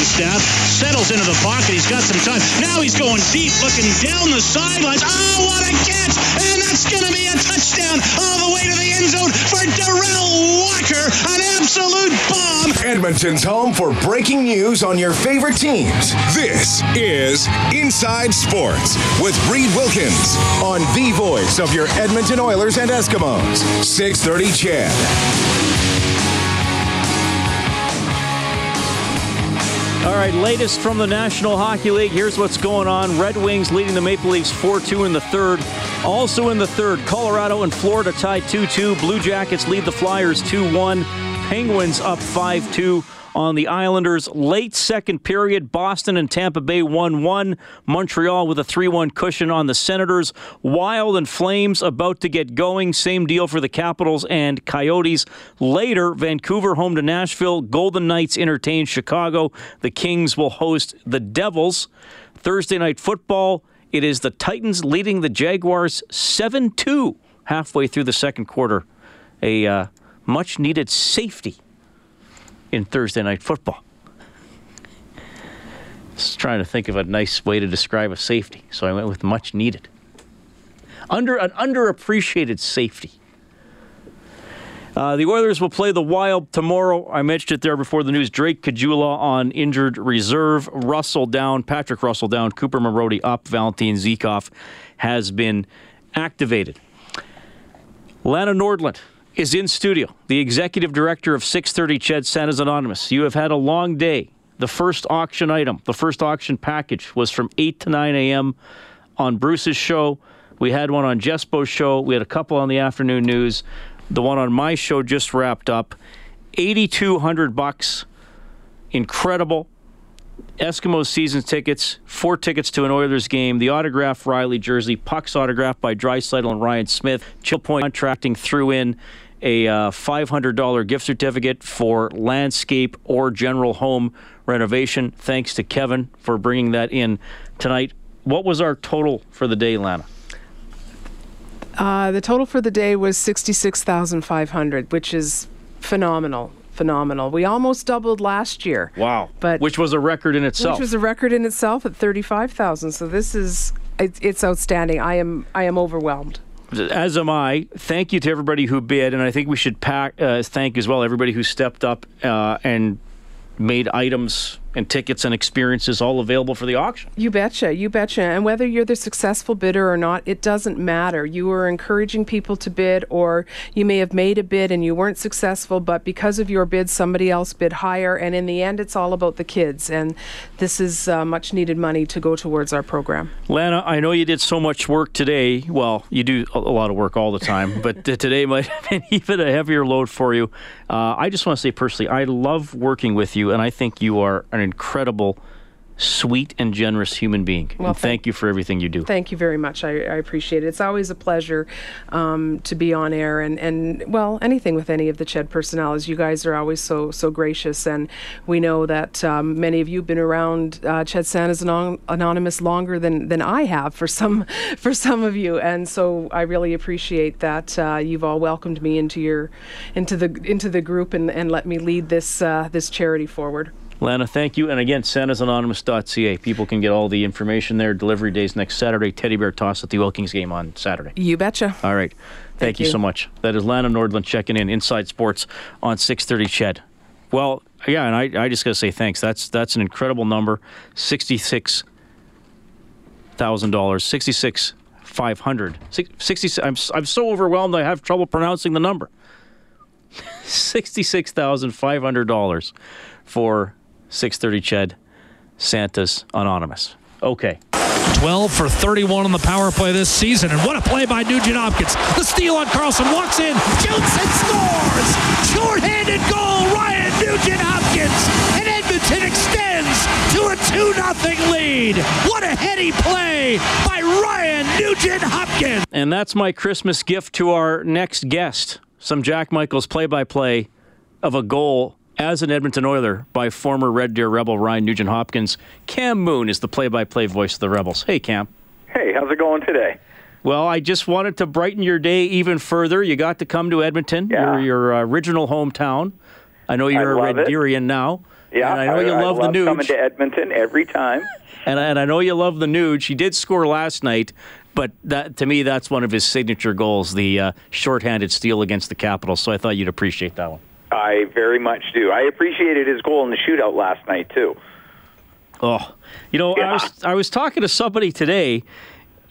Step, settles into the pocket. He's got some time. Now he's going deep, looking down the sidelines. Oh, what a catch! And that's going to be a touchdown all the way to the end zone for Darrell Walker. An absolute bomb. Edmonton's home for breaking news on your favorite teams. This is Inside Sports with Reed Wilkins on the voice of your Edmonton Oilers and Eskimos. 630 Ched. All right, latest from the National Hockey League. Here's what's going on. Red Wings leading the Maple Leafs 4 2 in the third. Also in the third, Colorado and Florida tied 2 2. Blue Jackets lead the Flyers 2 1. Penguins up 5 2 on the Islanders. Late second period, Boston and Tampa Bay 1 1. Montreal with a 3 1 cushion on the Senators. Wild and Flames about to get going. Same deal for the Capitals and Coyotes. Later, Vancouver home to Nashville. Golden Knights entertain Chicago. The Kings will host the Devils. Thursday night football. It is the Titans leading the Jaguars 7 2 halfway through the second quarter. A uh, much needed safety in Thursday night football. Just trying to think of a nice way to describe a safety, so I went with much needed. Under an underappreciated safety. Uh, the Oilers will play the Wild tomorrow. I mentioned it there before the news. Drake Caggiula on injured reserve. Russell down. Patrick Russell down. Cooper Marody up. Valentin Zykov has been activated. Lana Nordland is in studio, the executive director of 630 Ched Santa's Anonymous. You have had a long day. The first auction item, the first auction package was from 8 to 9 a.m. on Bruce's show. We had one on Jespo's show. We had a couple on the afternoon news. The one on my show just wrapped up. 8200 bucks. Incredible. Eskimos season tickets, four tickets to an Oilers game, the autographed Riley jersey, pucks autographed by Draisaitl and Ryan Smyth. Chill Point Contracting threw in a uh, $500 gift certificate for landscape or general home renovation. Thanks to Kevin for bringing that in tonight. What was our total for the day, Lana? Uh, the total for the day was 66,500, which is phenomenal. Phenomenal. We almost doubled last year. Wow. But which was a record in itself. Which was a record in itself at 35,000. So this is it, it's outstanding. I am I am overwhelmed. As am I. Thank you to everybody who bid, and I think we should pack, uh, thank as well everybody who stepped up uh, and made items and tickets and experiences all available for the auction. You betcha, you betcha. And whether you're the successful bidder or not, it doesn't matter. You are encouraging people to bid, or you may have made a bid and you weren't successful, but because of your bid, somebody else bid higher. And in the end, it's all about the kids. And this is uh, much needed money to go towards our program. Lana, I know you did so much work today. Well, you do a lot of work all the time, but today might have been even a heavier load for you. Uh, I just want to say personally, I love working with you, and I think you are an incredible, sweet, and generous human being. Well, and thank you for everything you do. Thank you very much. I, I appreciate it. It's always a pleasure um, to be on air and, and, well, anything with any of the Ched personalities. You guys are always so so gracious, and we know that um, many of you have been around uh, Ched Santa's Anon- Anonymous longer than, than I have for some for some of you, and so I really appreciate that uh, you've all welcomed me into your into the into the group and, and let me lead this uh, this charity forward. Lana, thank you. And again, santasanonymous.ca. People can get all the information there. Delivery days next Saturday. Teddy bear toss at the Oil Kings game on Saturday. You betcha. All right. Thank, Thank you. you. so much. That is Lana Nordland checking in. Inside Sports on 630 Ched. Well, yeah, and I, I just got to say thanks. That's that's an incredible number. Sixty-six thousand dollars. Sixty-six five hundred. Sixty. I'm I'm so overwhelmed. I have trouble pronouncing the number. Sixty-six thousand five hundred dollars for 630 Ched Santa's Anonymous. Okay. 12 for 31 on the power play this season. And what a play by Nugent Hopkins. The steal on Carlson. Walks in, shoots and scores. Short-handed goal, Ryan Nugent Hopkins. And Edmonton extends to a 2-0 lead. What a heady play by Ryan Nugent Hopkins. And that's my Christmas gift to our next guest. some Jack Michaels play-by-play of a goal as an Edmonton Oiler by former Red Deer Rebel Ryan Nugent Hopkins. Cam Moon is the play-by-play voice of the Rebels. Hey, Cam. Hey, how's it going today? Well, I just wanted to brighten your day even further. You got to come to Edmonton, Yeah. your, your uh, original hometown. I know you're I a Red it. Deerian now. Yeah, and I know you love, love the coming to Edmonton every time. And, and I know you love the Nuge. She did score last night, but that to me, that's one of his signature goals, the uh, shorthanded steal against the Capitals. So I thought you'd appreciate that one. I very much do. I appreciated his goal in the shootout last night too. Oh, you know, I was I was talking to somebody today,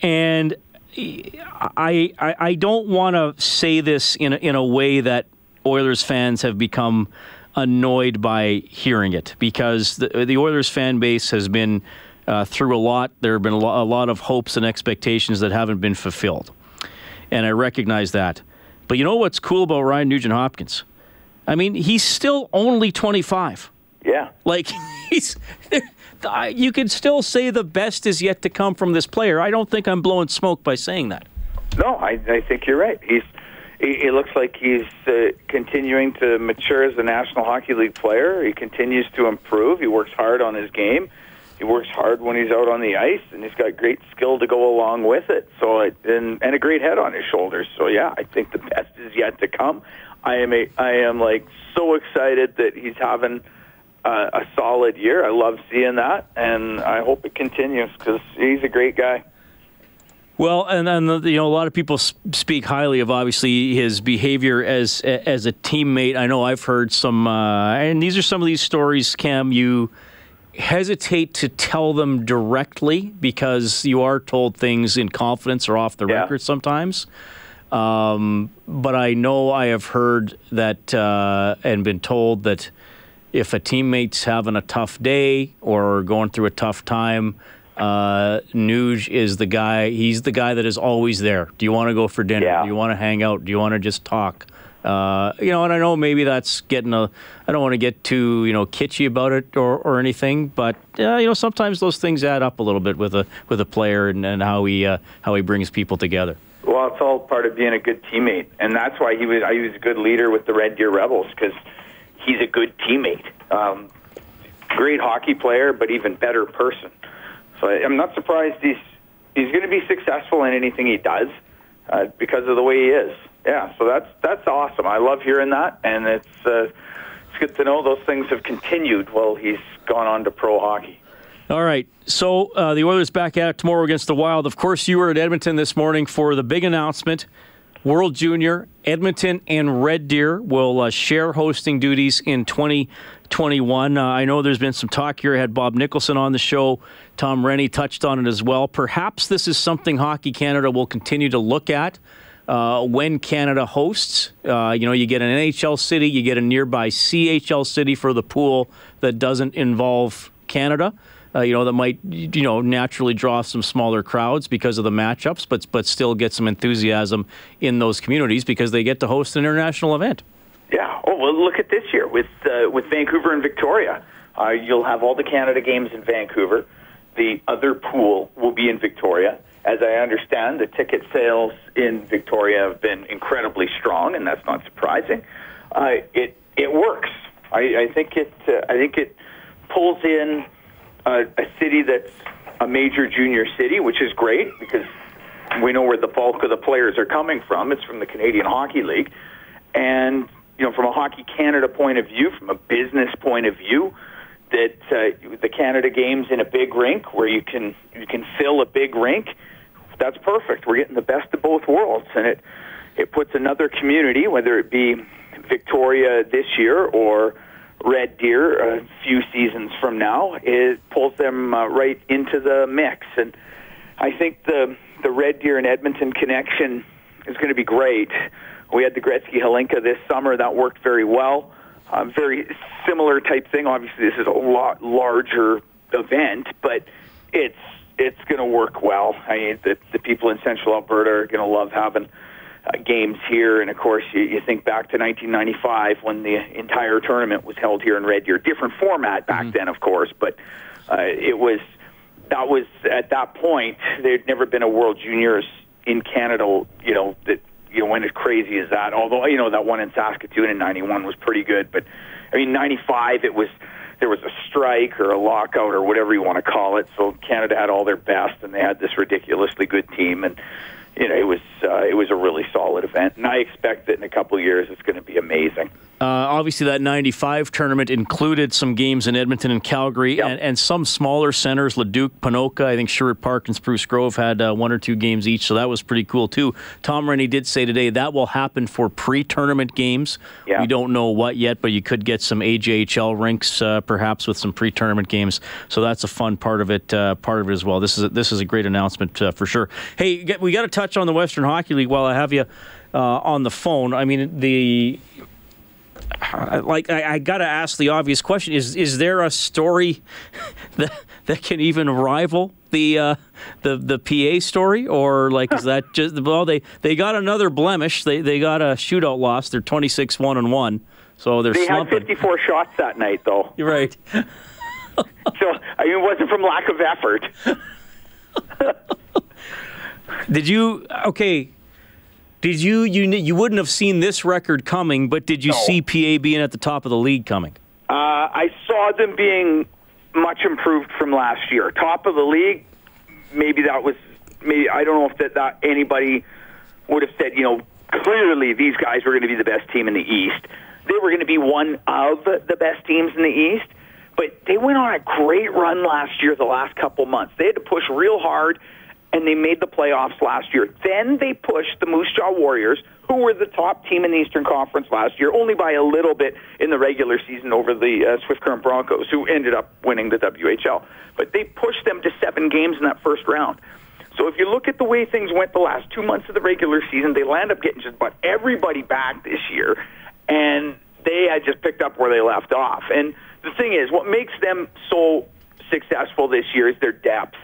and I I, I don't want to say this in a, in a way that Oilers fans have become annoyed by hearing it because the the Oilers fan base has been uh, through a lot. There have been a, a lot of hopes and expectations that haven't been fulfilled, and I recognize that. But you know what's cool about Ryan Nugent Hopkins? I mean, he's still only 25. Yeah. Like he's. You could still say the best is yet to come from this player. I don't think I'm blowing smoke by saying that. No, I, I think you're right. He's. He, it looks like he's uh, continuing to mature as a National Hockey League player. He continues to improve. He works hard on his game. He works hard when he's out on the ice, and he's got great skill to go along with it. So, it, and and a great head on his shoulders. So, yeah, I think the best is yet to come. I am a, I am like so excited that he's having uh, a solid year. I love seeing that, and I hope it continues because he's a great guy. Well, and then you know a lot of people speak highly of obviously his behavior as as a teammate. I know I've heard some, uh, and these are some of these stories. Cam, you hesitate to tell them directly because you are told things in confidence or off the Yeah. record sometimes. Um, but I know I have heard that uh, and been told that if a teammate's having a tough day or going through a tough time, uh, Nuge is the guy. He's the guy that is always there. Do you want to go for dinner? Yeah. Do you want to hang out? Do you want to just talk? Uh, you know, and I know maybe that's getting a. I don't want to get too you know kitschy about it or, or anything, but uh, you know sometimes those things add up a little bit with a with a player and, and how he uh, how he brings people together. Well, it's all part of being a good teammate, and that's why he was. I was a good leader with the Red Deer Rebels because he's a good teammate. Um, great hockey player, but even better person. So I- I'm not surprised he's he's going to be successful in anything he does uh, because of the way he is. Yeah, so that's that's awesome. I love hearing that, and it's uh, it's good to know those things have continued while he's gone on to pro hockey. All right. So uh, the Oilers back at it tomorrow against the Wild. Of course, you were at Edmonton this morning for the big announcement. World Junior, Edmonton, and Red Deer will uh, share hosting duties in 2021. Uh, I know there's been some talk here. I had Bob Nicholson on the show. Tom Renney touched on it as well. Perhaps this is something Hockey Canada will continue to look at uh, when Canada hosts. Uh, you know, you get an NHL city, you get a nearby CHL city for the pool that doesn't involve Canada. Uh, you know, that might you know naturally draw some smaller crowds because of the matchups, but but still get some enthusiasm in those communities because they get to host an international event. Yeah. Oh well, look at this year with uh, with Vancouver and Victoria. Uh, you'll have all the Canada games in Vancouver. The other pool will be in Victoria. As I understand, the ticket sales in Victoria have been incredibly strong, and that's not surprising. Uh, it it works. I, I think it. Uh, I think it pulls in a, a city that's a major junior city, which is great because we know where the bulk of the players are coming from. It's from the Canadian Hockey League. And, you know, from a Hockey Canada point of view, from a business point of view, that uh, the Canada games in a big rink where you can you can fill a big rink, that's perfect. We're getting the best of both worlds, and it it puts another community, whether it be Victoria this year or Red Deer a few seasons from now, it pulls them uh, right into the mix. And I think the the Red Deer and Edmonton connection is going to be great. We had the Gretzky Hlinka this summer that worked very well. Uh, very similar type thing. Obviously, this is a lot larger event, but it's it's going to work well. I mean, the, the people in Central Alberta are going to love having uh, games here, and of course, you, you think back to 1995 when the entire tournament was held here in Red Deer. Different format back then, of course, but uh, it was that was at that point there'd never been a World Juniors in Canada, you know, that you know went as crazy as that. Although you know that one in Saskatoon in '91 was pretty good, but I mean '95 it was there was a strike or a lockout or whatever you want to call it. So Canada had all their best, and they had this ridiculously good team, and you know it was uh, it was a really solid event. And I expect that in a couple of years it's going to be amazing. Uh, obviously, that 95 tournament included some games in Edmonton and Calgary Yep. and, and some smaller centers, Leduc, Ponoka. I think Sherwood Park and Spruce Grove had uh, one or two games each, so that was pretty cool, too. Tom Renney did say today that will happen for pre tournament games. Yeah. We don't know what yet, but you could get some AJHL rinks uh, perhaps with some pre tournament games. So that's a fun part of it, uh, part of it as well. This is a, this is a great announcement uh, for sure. Hey, we got to touch on the Western Hockey League while I have you uh, on the phone. I mean, the like I, I got to ask the obvious question: Is is there a story that that can even rival the uh, the the PA story, or like is that just well they they got another blemish? They they got a shootout loss. They're twenty six one and one, so they're They had slumping. 54 shots that night, though. You're right. So I mean, it wasn't from lack of effort. Did you okay? Did you you you wouldn't have seen this record coming, but did you No. see PA being at the top of the league coming? Uh, I saw them being much improved from last year. Top of the league, maybe that was maybe I don't know if that, that anybody would have said, you know, clearly these guys were going to be the best team in the East. They were going to be one of the best teams in the East, but they went on a great run last year, the last couple months. They had to push real hard, and they made the playoffs last year. Then they pushed the Moose Jaw Warriors, who were the top team in the Eastern Conference last year, only by a little bit in the regular season over the uh, Swift Current Broncos, who ended up winning the WHL. But they pushed them to seven games in that first round. So if you look at the way things went the last two months of the regular season, they land up getting just about everybody back this year, and they had just picked up where they left off. And the thing is, what makes them so successful this year is their depth.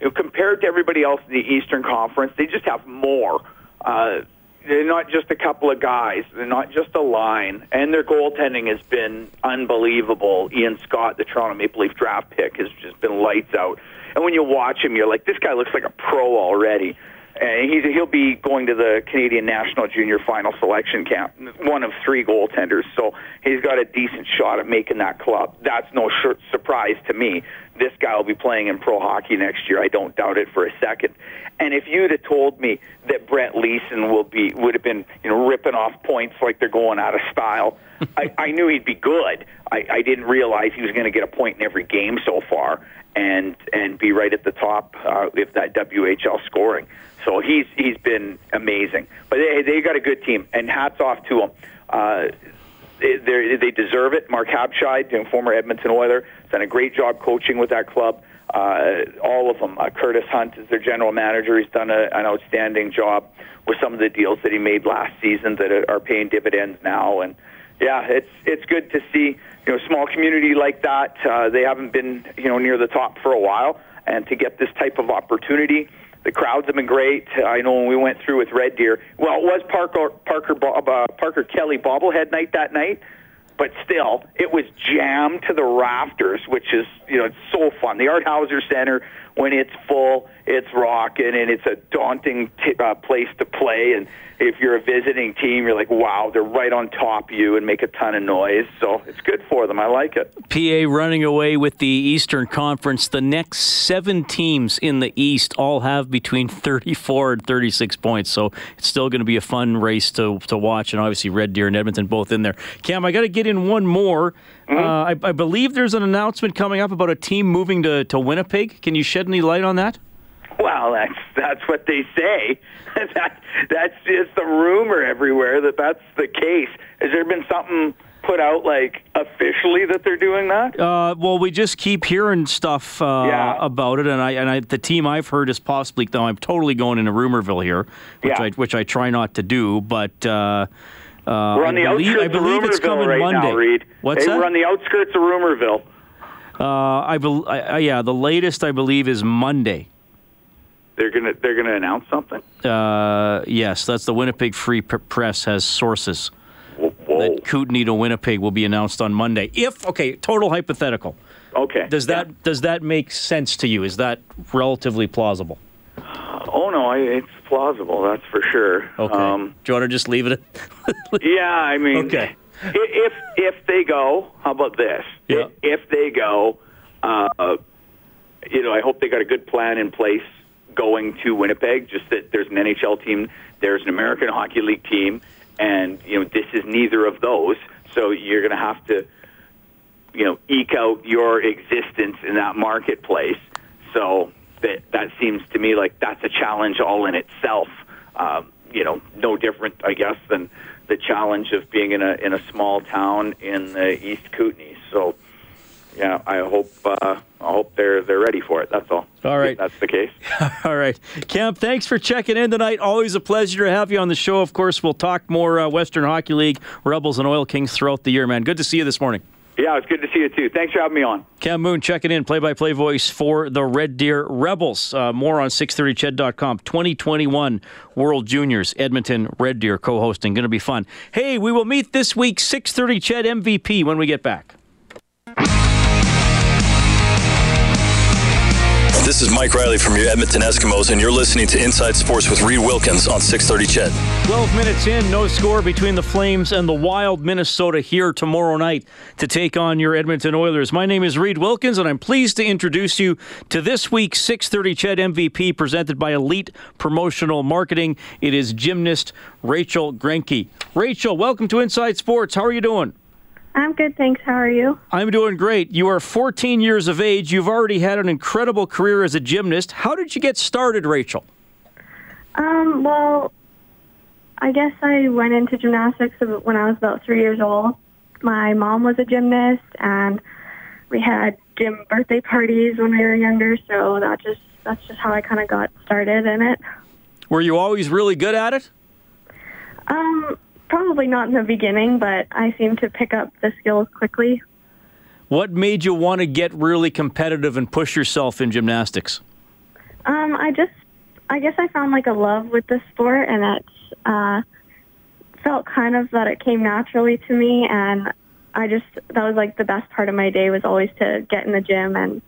You know, compared to everybody else in the Eastern Conference, they just have more. Uh, they're not just a couple of guys. They're not just a line. And their goaltending has been unbelievable. Ian Scott, the Toronto Maple Leaf draft pick, has just been lights out. And when you watch him, you're like, this guy looks like a pro already. And he's, he'll be going to the Canadian National Junior Final Selection Camp, one of three goaltenders. So he's got a decent shot at making that club. That's no sh- surprise to me. This guy will be playing in pro hockey next year. I don't doubt it for a second. And if you'd have told me that Brett Leason will be would have been you know ripping off points like they're going out of style, I, I knew he'd be good. I, I didn't realize he was going to get a point in every game so far and and be right at the top uh, if that WHL scoring. So he's he's been amazing. But they they got a good team, and hats off to them. Uh, they they're- deserve it. Marc Habscheid, former Edmonton Oiler, done a great job coaching with that club. Uh, all of them. Uh, Curtis Hunt is their general manager. He's done a, an outstanding job with some of the deals that he made last season that are paying dividends now. And yeah, it's it's good to see you know small community like that. Uh, they haven't been you know near the top for a while, and to get this type of opportunity. The crowds have been great. I know when we went through with Red Deer. Well, it was Parker Parker Bob, uh, Parker Kelly bobblehead night that night, but still, it was jammed to the rafters, which is you know it's so fun. The Art Hauser Center, when it's full, it's rocking, and it's a daunting t- uh, place to play. And if you're a visiting team, you're like, wow, they're right on top of you and make a ton of noise. So it's good for them. I like it. PA running away with the Eastern Conference. The next seven teams in the East all have between 34 and 36 points. So it's still going to be a fun race to, to watch. And obviously, Red Deer and Edmonton both in there. Cam, I got to get in one more. Uh, I, I believe there's an announcement coming up about a team moving to, to Winnipeg. Can you shed any light on that? Well, that's that's what they say. that that's just the rumor everywhere that that's the case. Has there been something put out like officially that they're doing that? Uh, well, we just keep hearing stuff uh, Yeah. about it, and I and I, the team I've heard is possibly. Though I'm totally going into rumorville here, which Yeah. I which I try not to do, but. Uh, uh, We're on the I believe, outskirts I believe of it's coming right Monday. now, Reed. What's hey, that? We're on the outskirts of Rumorville. uh, I, bel I, I- yeah, the latest I believe is Monday. They're gonna they're gonna announce something. Uh, yes, that's the Winnipeg Free Press has sources Whoa. that Kootenay to Winnipeg will be announced on Monday. If okay, total hypothetical. Okay. Does that Yeah. does that make sense to you? Is that relatively plausible? Oh no, I, it's plausible. That's for sure. Okay. Um, Do you want to just leave it? At, yeah, I mean, Okay. If if they go, how about this? Yeah. If they go, uh, you know, I hope they got a good plan in place going to Winnipeg. Just that there's an NHL team, there's an American Hockey League team, and you know this is neither of those. So you're going to have to, you know, eke out your existence in that marketplace. So that that seems to me like that's a challenge all in itself. Um, you know, no different, I guess, than the challenge of being in a in a small town in the East Kootenays. So, yeah, I hope uh, I hope they're they're ready for it. That's all. All right. If that's the case. All right. Cam, thanks for checking in tonight. Always a pleasure to have you on the show. Of course, we'll talk more uh, Western Hockey League, Rebels, and Oil Kings throughout the year, man. Good to see you this morning. Yeah, it's good to see you too. Thanks for having me on. Cam Moon checking in, play by play voice for the Red Deer Rebels. Uh, more on 630ched.com. 2021 World Juniors, Edmonton Red Deer co hosting. Going to be fun. Hey, we will meet this week 630 Ched MVP when we get back. This is Mike Riley from your Edmonton Eskimos, and you're listening to Inside Sports with Reed Wilkins on 630 Ched. 12 minutes in, no score between the Flames and the Wild Minnesota here tomorrow night to take on your Edmonton Oilers. My name is Reed Wilkins, and I'm pleased to introduce you to this week's 630 Ched MVP presented by Elite Promotional Marketing. It is gymnast Rachel Grenke. Rachel, welcome to Inside Sports. How are you doing? I'm good, thanks. How are you? I'm doing great. You are 14 years of age. You've already had an incredible career as a gymnast. How did you get started, Rachel? Um, well, I guess I went into gymnastics when I was about three years old. My mom was a gymnast, and we had gym birthday parties when we were younger. So that just that's just how I kind of got started in it. Were you always really good at it? Um, probably not in the beginning, but I seem to pick up the skills quickly. What made you want to get really competitive and push yourself in gymnastics? Um, I just, I guess I found like a love with the sport, and it uh, felt kind of that it came naturally to me, and I just that was like the best part of my day was always to get in the gym and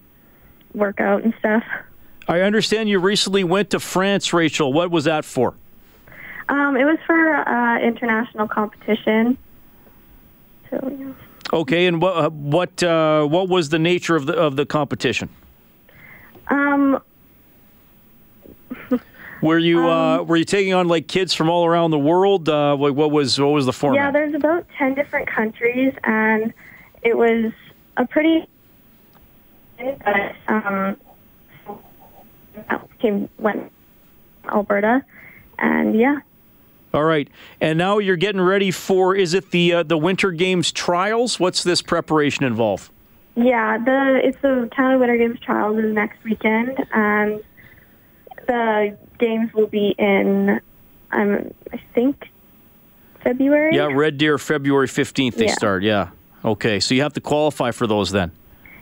work out and stuff. I understand you recently went to France, Rachel. What was that for? Um, it was for uh, international competition. So yeah. Okay, and what uh, what uh, what was the nature of the of the competition? Um, Were you uh, were you taking on like kids from all around the world? Uh, what, what was what was the format? yeah, there's about ten different countries, and it was a pretty. But um, came went Alberta, and yeah. All right, and now you're getting ready for is it the uh, the Winter Games trials? What's this preparation involve? Yeah, the it's the Canada Winter Games trials is next weekend, and the games will be in, um, I think, February. Yeah, Red Deer, February fifteenth they Yeah. start. Yeah. Okay, so you have to qualify for those then.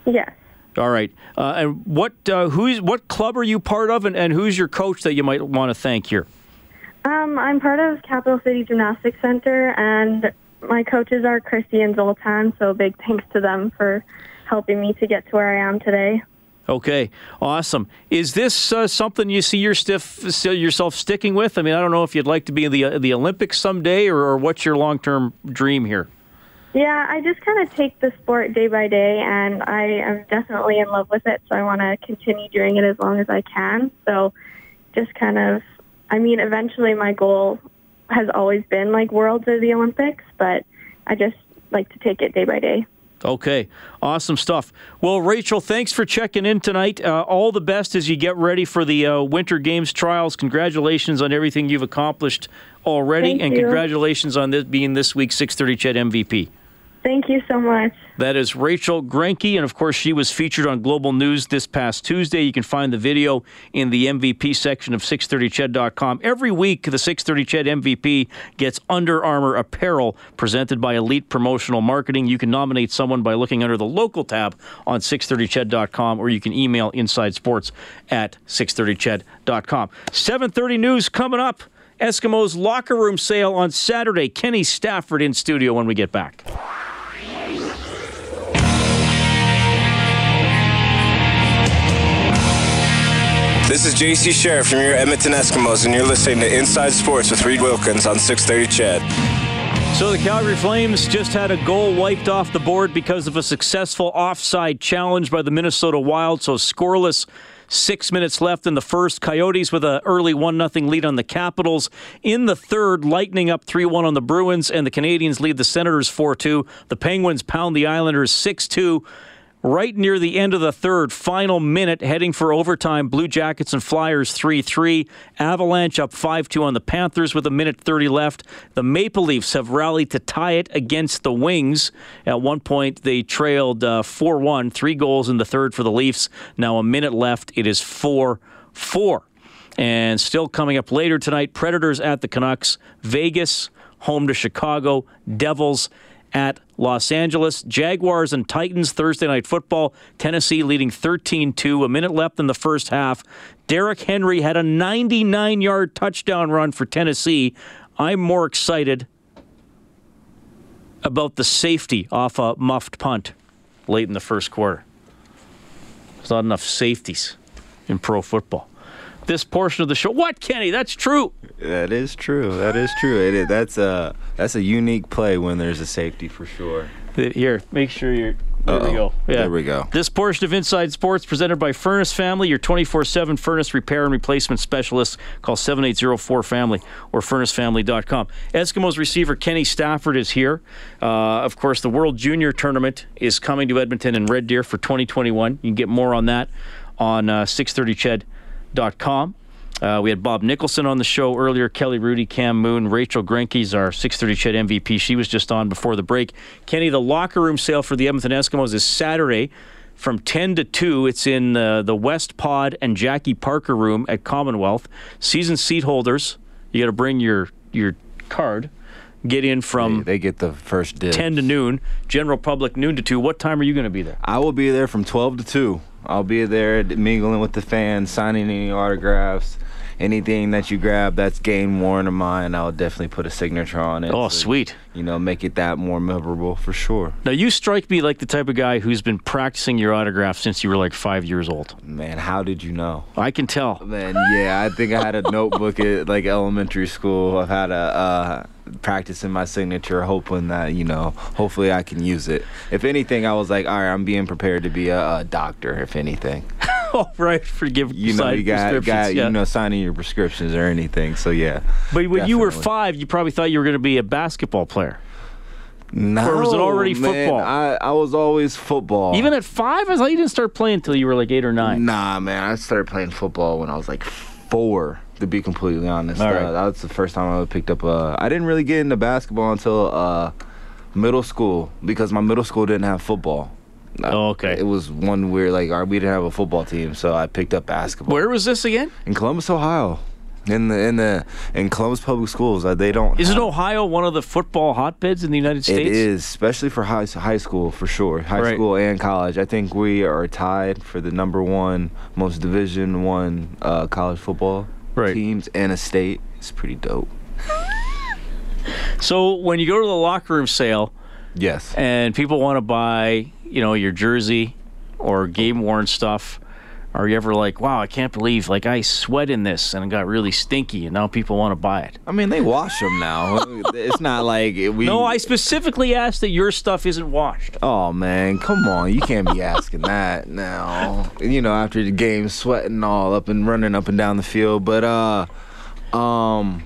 Yes. All right, uh, and what uh, who's what club are you part of, and, and who's your coach that you might want to thank here? Um, I'm part of Capital City Gymnastics Center, and my coaches are Christy and Zoltan. So big thanks to them for helping me to get to where I am today. Okay, awesome. Is this uh, something you see your stiff, yourself sticking with? I mean, I don't know if you'd like to be in the the Olympics someday, or, or what's your long term dream here? Yeah, I just kind of take the sport day by day, and I am definitely in love with it. So I want to continue doing it as long as I can. So just kind of, I mean, eventually my goal has always been like Worlds or the Olympics, but I just like to take it day by day. Okay, awesome stuff. Well, Rachel, thanks for checking in tonight. Uh, all the best as you get ready for the uh, Winter Games trials. Congratulations on everything you've accomplished already, Thank and you. congratulations on this being this week's 6:30 Ched MVP. Thank you so much. That is Rachel Grenke, and of course, she was featured on Global News this past Tuesday. You can find the video in the MVP section of 630ched.com. Every week, the 630 Ched MVP gets Under Armour apparel presented by Elite Promotional Marketing. You can nominate someone by looking under the local tab on 630ched.com, or you can email inside sports at 630ched.com. 730 news coming up. Eskimos locker room sale on Saturday. Kenny Stafford in studio when we get back. This is JC Sherritt from your Edmonton Eskimos, and you're listening to Inside Sports with Reed Wilkins on 630 Ched. So the Calgary Flames just had a goal wiped off the board because of a successful offside challenge by the Minnesota Wild. So scoreless. Six minutes left in the first. Coyotes with an early 1 0 lead on the Capitals. In the third, Lightning up 3 1 on the Bruins, and the Canadiens lead the Senators 4 2. The Penguins pound the Islanders 6 2 right near the end of the third, final minute, heading for overtime. Blue Jackets and Flyers 3 3. Avalanche up 5 2 on the Panthers with a minute 30 left. The Maple Leafs have rallied to tie it against the Wings. At one point, they trailed 4 uh, 1, three goals in the third for the Leafs. Now a minute left. It is 4 4. And still coming up later tonight, Predators at the Canucks, Vegas, home to Chicago, Devils at Los Angeles. Jaguars and Titans Thursday night football. Tennessee leading 13 2. A minute left in the first half. Derrick Henry had a 99 yard touchdown run for Tennessee. I'm more excited about the safety off a muffed punt late in the first quarter. There's not enough safeties in pro football. This portion of the show. What, Kenny? That's true. That is true. That is true. It is, that's a that's a unique play when there's a safety for sure. Here, make sure you're. There Uh-oh. we go. Yeah. There we go. This portion of Inside Sports presented by Furnace Family, your 24/7 furnace repair and replacement specialist. Call 7804-FAMILY or furnacefamily.com. Eskimos receiver Kenny Stafford is here. Uh, of course, the World Junior Tournament is coming to Edmonton and Red Deer for 2021. You can get more on that on uh, 630ched.com. Uh, we had Bob Nicholson on the show earlier, Kelly Rudy, Cam Moon, Rachel Grenke's our 630 Ched MVP. She was just on before the break. Kenny, the locker room sale for the Edmonton Eskimos is Saturday from 10 to 2. It's in uh, the West Pod and Jackie Parker room at Commonwealth. Season seat holders, you got to bring your your card. Get in from they, they get the first dibs. 10 to noon. General public noon to 2. What time are you going to be there? I will be there from 12 to 2. I'll be there mingling with the fans, signing any autographs anything that you grab that's game worn of mine, I'll definitely put a signature on it. Oh, sweet. You know, make it that more memorable for sure. Now, you strike me like the type of guy who's been practicing your autograph since you were like five years old. Man, how did you know? I can tell. Man, yeah, I think I had a notebook at like elementary school. I've had a. Uh, practicing my signature, hoping that you know, hopefully I can use it. If anything, I was like, all right, I'm being prepared to be a, a doctor. If anything. oh, right. Forgive you know you got, got yeah. you know signing your prescriptions or anything. So yeah. But when definitely. you were five, you probably thought you were going to be a basketball player. No, or was it already man, football? I, I was always football. Even at five, I thought you didn't start playing until you were like eight or nine. Nah, man, I started playing football when I was like four. To be completely honest, All right. uh, that was the first time I picked up. Uh, I didn't really get into basketball until uh, middle school because my middle school didn't have football. Oh, okay. It was one weird like our, we didn't have a football team, so I picked up basketball. Where was this again? In Columbus, Ohio. In the in the in Columbus public schools, uh, they don't. Isn't Ohio one of the football hotbeds in the United States? It is, especially for high high school for sure, high Right. school and college. I think we are tied for the number one most Division one uh, college football Right. teams in a state. It's pretty dope. So when you go to the locker room sale Yes. and people want to buy, you know, your jersey or game worn stuff, are you ever like, wow, I can't believe like I sweat in this and it got really stinky and now people want to buy it? I mean, they wash them now. it's not like we. No, I specifically asked that your stuff isn't washed. Oh man, come on! You can't be asking that now. You know, after the game, sweating all up and running up and down the field. But uh, um,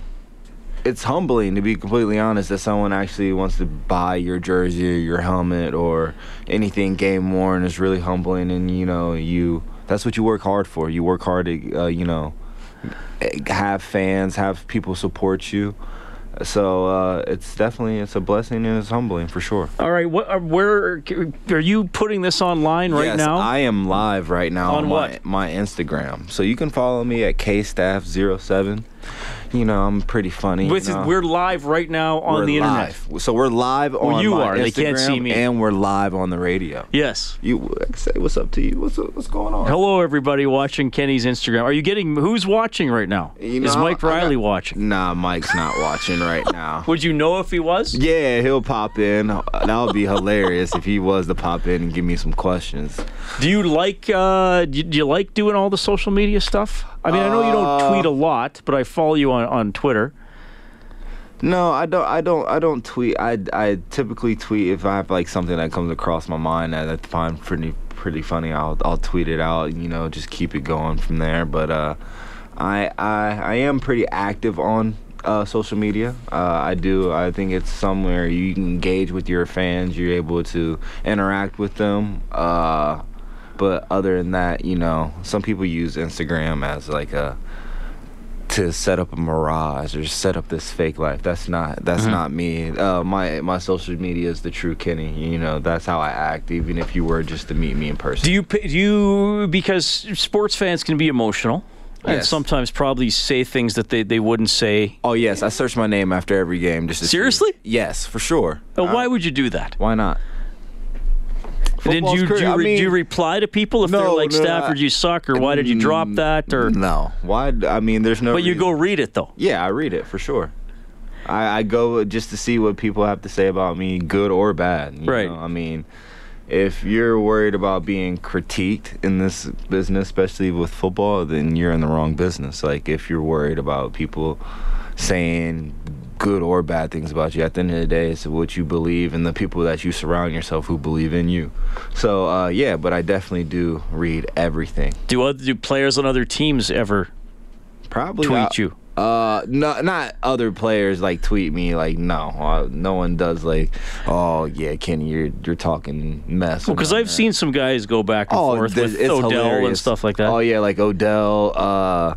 it's humbling to be completely honest that someone actually wants to buy your jersey, or your helmet, or anything game worn is really humbling. And you know, you that's what you work hard for. You work hard to uh, you know have fans, have people support you. So uh, it's definitely it's a blessing and it's humbling for sure. All right, what, uh, where are you putting this online right yes, now? I am live right now On on, what? my, my Instagram. So you can follow me at kstaff07. You know, I'm pretty funny. With you know. we're live right now on We're the internet. live. So we're live Well, on you my are. They can't see me. and we're live on the radio. Yes. You say what's up to you? What's what's going on? Hello, everybody watching Kenny's Instagram. Are you getting who's watching right now? You Is Mike I got- Riley watching? Nah, Mike's not watching right now. Would you know if he was? Yeah, he'll pop in. That would be hilarious if he was to pop in and give me some questions. Do you like uh, do you like doing all the social media stuff? I mean, I know you don't Uh, tweet a lot, but I follow you on, on Twitter. No, I don't. I don't. I don't tweet. I, I typically tweet if I have like something that comes across my mind that I find pretty pretty funny. I'll I'll tweet it out. You know, just keep it going from there. But uh, I I I am pretty active on uh, social media. Uh, I do. I think it's somewhere you can engage with your fans. You're able to interact with them. Uh, but other than that, you know, some people use Instagram as like a to set up a mirage or set up this fake life. That's not that's Mhm. not me. Uh, my my social media is the true Kenny. You know, that's how I act. Even if you were just to meet me in person. Do you do you because sports fans can be emotional and sometimes probably say things that they, they wouldn't say. Oh yes, I search my name after every game just to see- Seriously? Yes, for sure. But why would you do that? Why not? Did you, do, you I re- do you reply to people if they're like no, Stafford, I- you suck, or why did you drop mm, that, or No. Why? I mean, there's no. but you go read it though. Yeah, I read it for sure. I, I go just to see what people have to say about me, good or bad. you Right. know? I mean, if you're worried about being critiqued in this business, especially with football, then you're in the wrong business. Like if you're worried about people saying good or bad things about you, at the end of the day, it's what you believe and the people that you surround yourself who believe in you. So uh, yeah, but I definitely do read everything. Do other do players on other teams ever Probably tweet not- you? Uh, no, not other players like tweet me. Like no, uh, no one does. Like, oh yeah, Kenny, you're you're talking mess. Because I've seen some guys go back and forth there's- with Oh, Odell and stuff like that. Oh yeah, like Odell. Uh,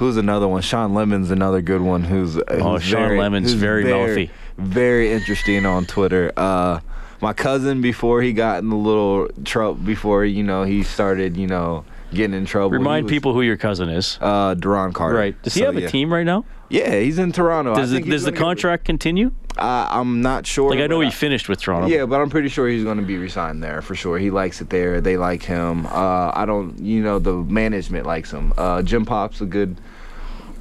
who's another one? Shawn Lemon's another good one. Who's Oh, who's Shawn Lemon's who's very mouthy. Very interesting on Twitter. Uh, my cousin before he got in the little trouble before you know he started you know getting in trouble. Remind was- people who your cousin is. Uh, Duron Carter. Right. Does he So, have a yeah. team right now? Yeah, he's in Toronto. Does, it, think he's does the gonna get- contract continue? Uh, I'm not sure. Like I know he finished with Toronto. Yeah, but I'm pretty sure he's going to be resigned there for sure. He likes it there. They like him. Uh, I don't, you know, the management likes him. Uh, Jim Popp's a good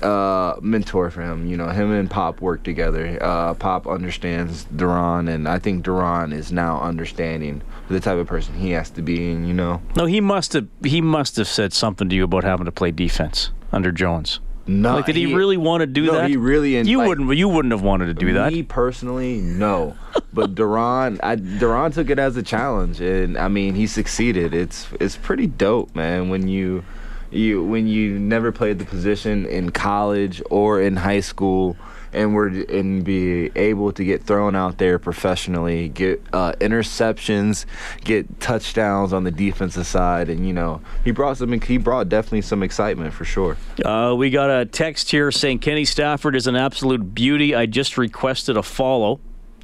uh, mentor for him. You know, him and Popp work together. Uh, Popp understands Duron, and I think Duron is now understanding the type of person he has to be. And you know, No, he must have. He must have said something to you about having to play defense under Jones. no, like, did he, really want to do no, that? he really. in- You like, wouldn't. You wouldn't have wanted to do that. Me personally, no. But Duron, I, Duron took it as a challenge, and I mean, he succeeded. It's it's pretty dope, man. When you you when you never played the position in college or in high school, and were and be able to get thrown out there professionally, get uh, interceptions, get touchdowns on the defensive side, and you know, he brought some. He brought definitely some excitement for sure. Uh, we got a text here saying Kenny Stafford is an absolute beauty. I just requested a follow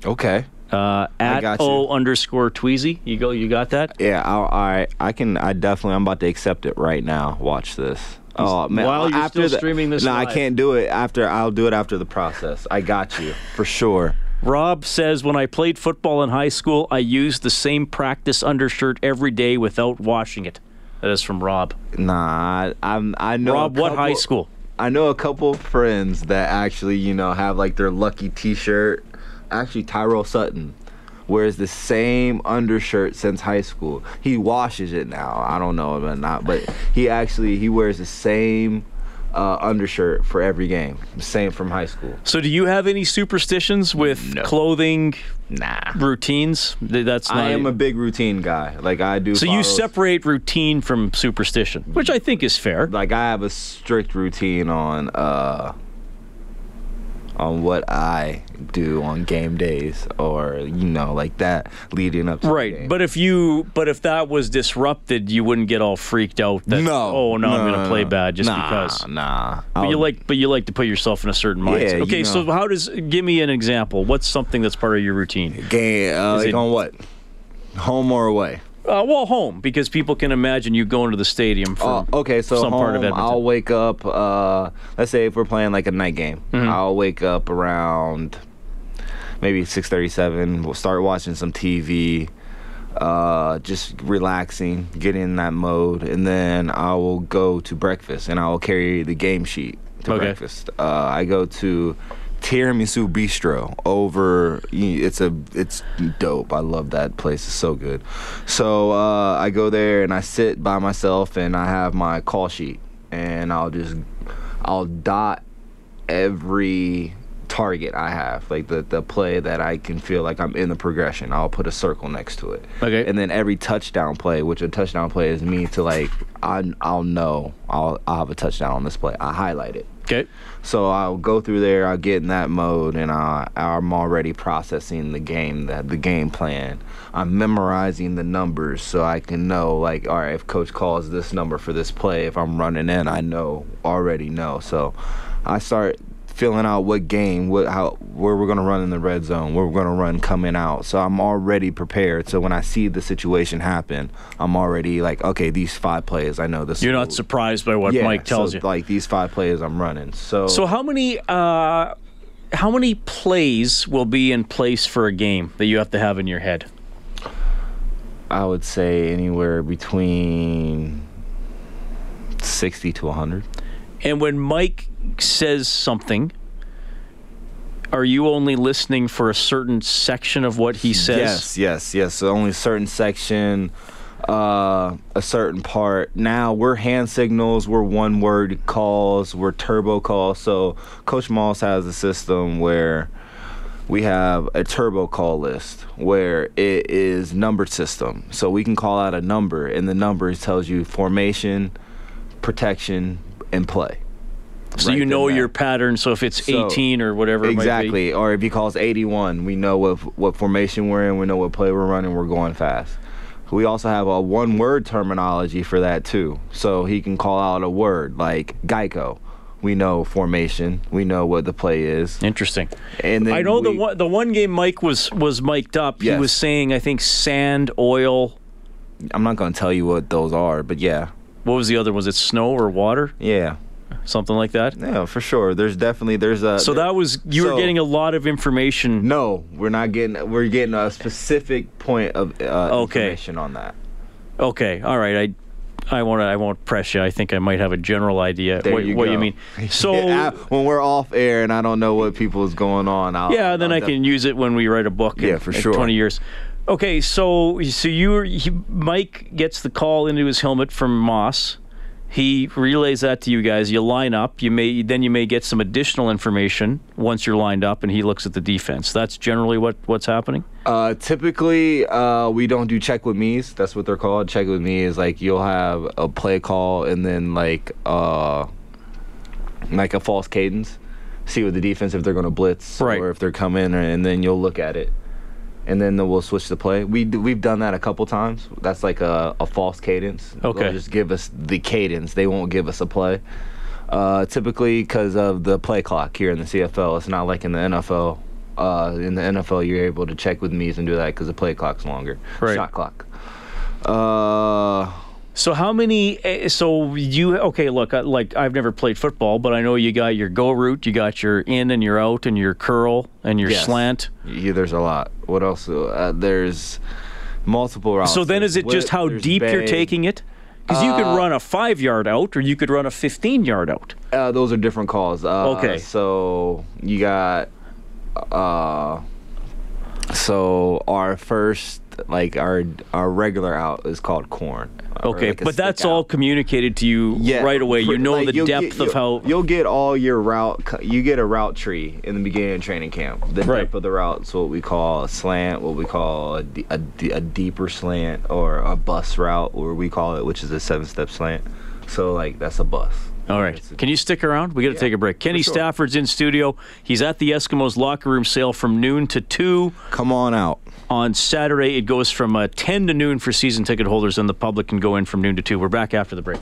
Okay. Uh, at o underscore Tweezy. You go. You got that? Yeah, I'll, I I can I definitely I'm about to accept it right now. Watch this. Oh man! while you're after still streaming this No, I can't do it after. I'll do it after the process. I got you for sure. Rob says when I played football in high school, I used the same practice undershirt every day without washing it. That is from Rob. Nah, I, I'm I know. Rob, what high school? I know a couple friends that actually you know have like their lucky T-shirt. Actually, Tyrell Sutton wears the same undershirt since high school. He washes it now. I don't know about not, but he actually he wears the same uh, undershirt for every game. Same from high school. So, do you have any superstitions with clothing Nah. routines? That's not. I am a big routine guy. Like I do. so you separate routine from superstition, which I think is fair. like I have a strict routine on uh on what I do on game days or you know like that leading up to Right, but if you, but if that was disrupted, you wouldn't get all freaked out. That, no. Oh no, I'm gonna play bad just nah, because. Nah. But you I'll- like, but you like to put yourself in a certain mindset. Yeah, you okay, so how does? Give me an example. What's something that's part of your routine? game uh, like it- on what? Home or away? Uh, well, home because people can imagine you going to the stadium for Oh, okay, so some home, part of Edmonton. I'll wake up. Uh, let's say if we're playing like a night game, Mm-hmm. I'll wake up around maybe six thirty-seven. We'll start watching some TV, uh, just relaxing, get in that mode, and then I will go to breakfast and I will carry the game sheet to Okay. breakfast. Uh, I go to Tiramisu Bistro over. It's a it's dope. I love that place. It's so good. So uh, I go there and I sit by myself and I have my call sheet and I'll just I'll dot every target I have, like the the play that I can feel like I'm in the progression. I'll put a circle next to it. Okay. And then every touchdown play, which a touchdown play is me to like I I'll know I'll I'll have a touchdown on this play. I highlight it. Okay. So I'll go through there. I'll get in that mode, and I, I'm already processing the game, that the game plan. I'm memorizing the numbers so I can know, like, all right, if coach calls this number for this play, if I'm running in, I know already know. So I start filling out what game, what how where we're gonna run in the red zone, where we're gonna run coming out. So I'm already prepared. So when I see the situation happen, I'm already like, okay, these five plays, I know this. You're not surprised by what yeah, Mike tells so, you. Like these five plays, I'm running. So So how many uh, how many plays will be in place for a game that you have to have in your head? I would say anywhere between 60 to 100. And when Mike says something, are you only listening for a certain section of what he says? Yes, yes, yes. So only a certain section, uh, a certain part. Now we're hand signals, we're one word calls, we're turbo calls. So Coach Maas has a system where we have a turbo call list where it is numbered system. So we can call out a number, and the number tells you formation, protection, and play. So Right you know your pattern. So if it's So- 18 or whatever, it might be. Exactly. Or if he calls 81, we know what what formation we're in. We know what play we're running. We're going fast. We also have a one word terminology for that too. So he can call out a word like Geico. We know formation. We know what the play is. Interesting. And then I know the one the one game Mike was was mic'd up. He was saying I think sand, oil. I'm not going to tell you what those are, but yeah, What was the other? Was it snow or water? yeah, Something like that. yeah, for sure. There's definitely there's a. So that was you were getting a lot of information. No, we're not getting. We're getting a specific point of uh, Okay. information on that. Okay, all right. I I won't I won't press you. I think I might have a general idea There what you what you mean. So Yeah, when we're off air and I don't know what people is going on, I'll, yeah, then I'll I def- can use it when we write a book. in- Yeah, for in sure. Twenty years. Okay, so so you were he, Mike gets the call into his helmet from Maas. He relays that to you guys. You line up. You may then you may get some additional information once you're lined up, and he looks at the defense. That's generally what what's happening. Uh, typically, uh, we don't do check with me's. That's what they're called. Check with me is like you'll have a play call and then like uh, like a false cadence. See with the defense if they're going to blitz Right. or if they're coming, and then you'll look at it, and then we'll switch the play. We do, we've done that a couple times. That's like a, a false cadence. Okay. They'll just give us the cadence. They won't give us a play. Uh, typically, because of the play clock here in the CFL, it's not like in the NFL. Uh, in the NFL, you're able to check with me's and do that because the play clock's longer. Right. Shot clock. Uh, So how many? eh, So you okay? Look, like I've never played football, but I know you got your go route, you got your in and your out, and your curl and your Yes. slant. yeah, there's a lot. What else? Uh, there's multiple routes. So then, is it just how there's deep you're taking it? Because you could Uh, run a five yard out, or you could run a 15 yard out. Uh, those are different calls. Uh, Okay. So you got. Uh, so our first, like our our regular out is called corn. Okay, like but that's stick all communicated to you right away. You know like, the depth get- of how. you'll get all your route. You get a route tree in the beginning of training camp. The Right. depth of the route is what we call a slant, what we call a a deeper slant, or a bus route, or we call it, which is a seven-step slant. So like that's a bus. All right. Can you stick around? We got to take a break. Kenny sure. Stafford's in studio. He's at the Eskimos locker room sale from noon to 2. Come on out. On Saturday, it goes from uh, 10 to noon for season ticket holders, and the public can go in from noon to 2. We're back after the break.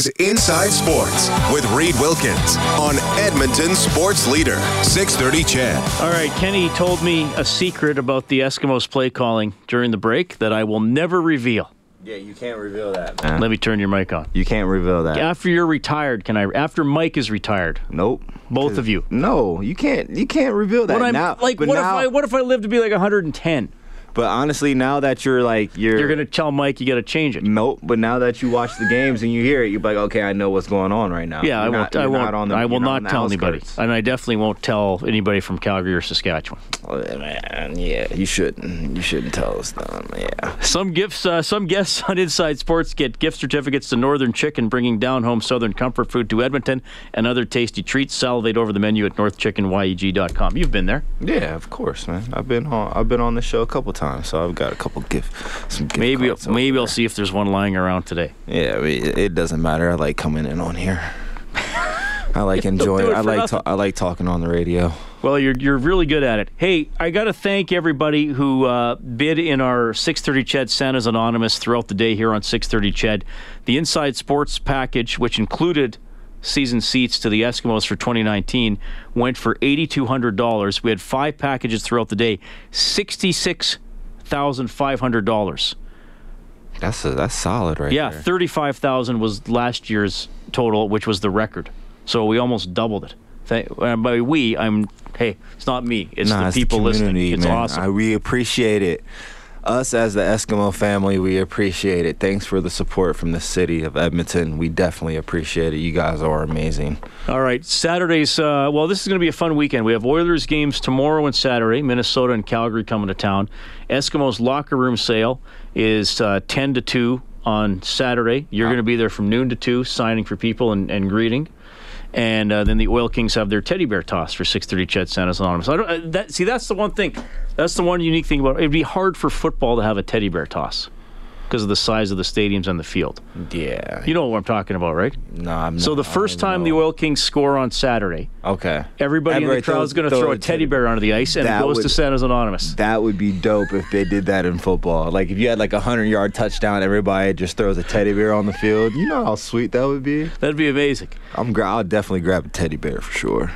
Is Inside Sports with Reed Wilkins on Edmonton Sports Leader, 630 Ched. All right, Kenny told me a secret about the Eskimos play calling during the break that I will never reveal. Yeah, you can't reveal that. Man. Let me turn your mic on. You can't reveal that. After you're retired, can I? After Mike is retired, Nope. both of you. No, you can't. You can't reveal that What I'm now. like, but what now, if I? What if I live to be like 110? But honestly, now that you're like you're You're gonna tell Mike you got to change it. Nope. But now that you watch the games and you hear it, you're like, okay, I know what's going on right now. Yeah, I You're won't. not- I won't. not on the- I will you're not tell anybody, and I definitely won't tell anybody from Calgary or Saskatchewan. Oh, man, yeah, you shouldn't. You shouldn't tell us that. Yeah. Some gifts, uh, some guests on Inside Sports get gift certificates to Northern Chicken, bringing down home Southern comfort food to Edmonton, and other tasty treats. Salivate over the menu at northchickenyeg.com. You've been there. Yeah, of course, man. I've been on. I've been on the show a couple times, so I've got a couple gift. Some gift Maybe, maybe I'll see if there's one lying around today. Yeah, I mean, it, doesn't matter. I like coming in on here. I like enjoying. I like. Ta- I like talking on the radio. Well, you're you're really good at it. Hey, I got to thank everybody who uh, bid in our 6:30 Ched Santa's Anonymous throughout the day here on 6:30 Ched. The Inside Sports package, which included season seats to the Eskimos for 2019, went for $8,200. We had five packages throughout the day, $66,500. That's a, that's solid, right? Yeah, there. 35,000 was last year's total, which was the record. So we almost doubled it. Th- and uh, by we, I'm hey, it's not me. It's Nah, the it's people listening. community, It's man. awesome. I, we appreciate it. Us as the Eskimo family, we appreciate it. Thanks for the support from the city of Edmonton. We definitely appreciate it. You guys are amazing. All right, Saturdays. Uh, well, this is going to be a fun weekend. We have Oilers games tomorrow and Saturday. Minnesota and Calgary coming to town. Eskimos locker room sale is uh, ten to two on Saturday. You're going to be there from noon to two, signing for people and, and greeting. And uh, then the Oil Kings have their teddy bear toss for 6:30 Ched Santa's Anonymous. I don't, uh, that, see, that's the one thing. That's the one unique thing about it. It'd be hard for football to have a teddy bear toss because of the size of the stadiums and the field. Yeah. You know what I'm talking about, right? No, I'm not. So the first time the Oil Kings score on Saturday, Okay. everybody in the Everybody crowd is throw- going to throw a a teddy bear onto the ice, and it That goes to would- Santa's Anonymous. That would be dope if they did that in football. Like if you had like a hundred yard touchdown, everybody just throws a teddy bear on the field. You know how sweet that would be. That'd be amazing. I'm. Gra- I'll definitely grab a teddy bear for sure.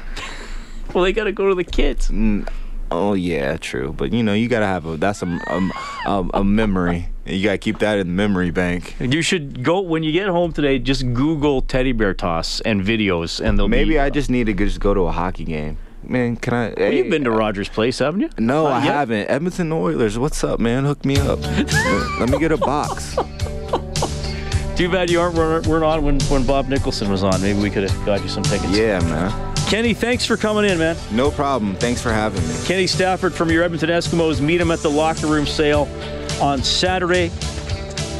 Well, they got to go to the kids. Mm. Oh yeah, true. But you know, you gotta have a. That's a a, a, a memory. You gotta keep that in the memory bank. You should go when you get home today. Just Google teddy bear toss and videos, and they'll Maybe be. I just need to just go to a hockey game. Man, can I? Well, you've been to Rogers Place, haven't you? No, I haven't. Edmonton Oilers, what's up, man? Hook me up. Let me get a box. Too bad you aren't weren't on when when Bob Nicholson was on. Maybe we could have got you some tickets. Yeah, man. Kenny, thanks for coming in, man. No problem. Thanks for having me. Kenny Stafford from your Edmonton Eskimos. Meet him at the locker room sale on Saturday.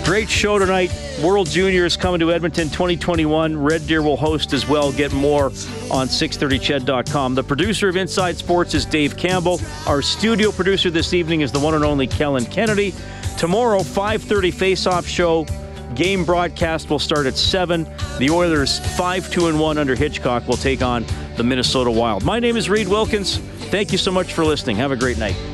Great show tonight. World Juniors coming to Edmonton 2021. Red Deer will host as well. Get more on 630ched.com. The producer of Inside Sports is Dave Campbell. Our studio producer this evening is the one and only Kellen Kennedy. Tomorrow, 5:30 face-off show. Game broadcast will start at 7. The Oilers 5-2 and 1 under Hitchcock will take on the Minnesota Wild. My name is Reed Wilkins. Thank you so much for listening. Have a great night.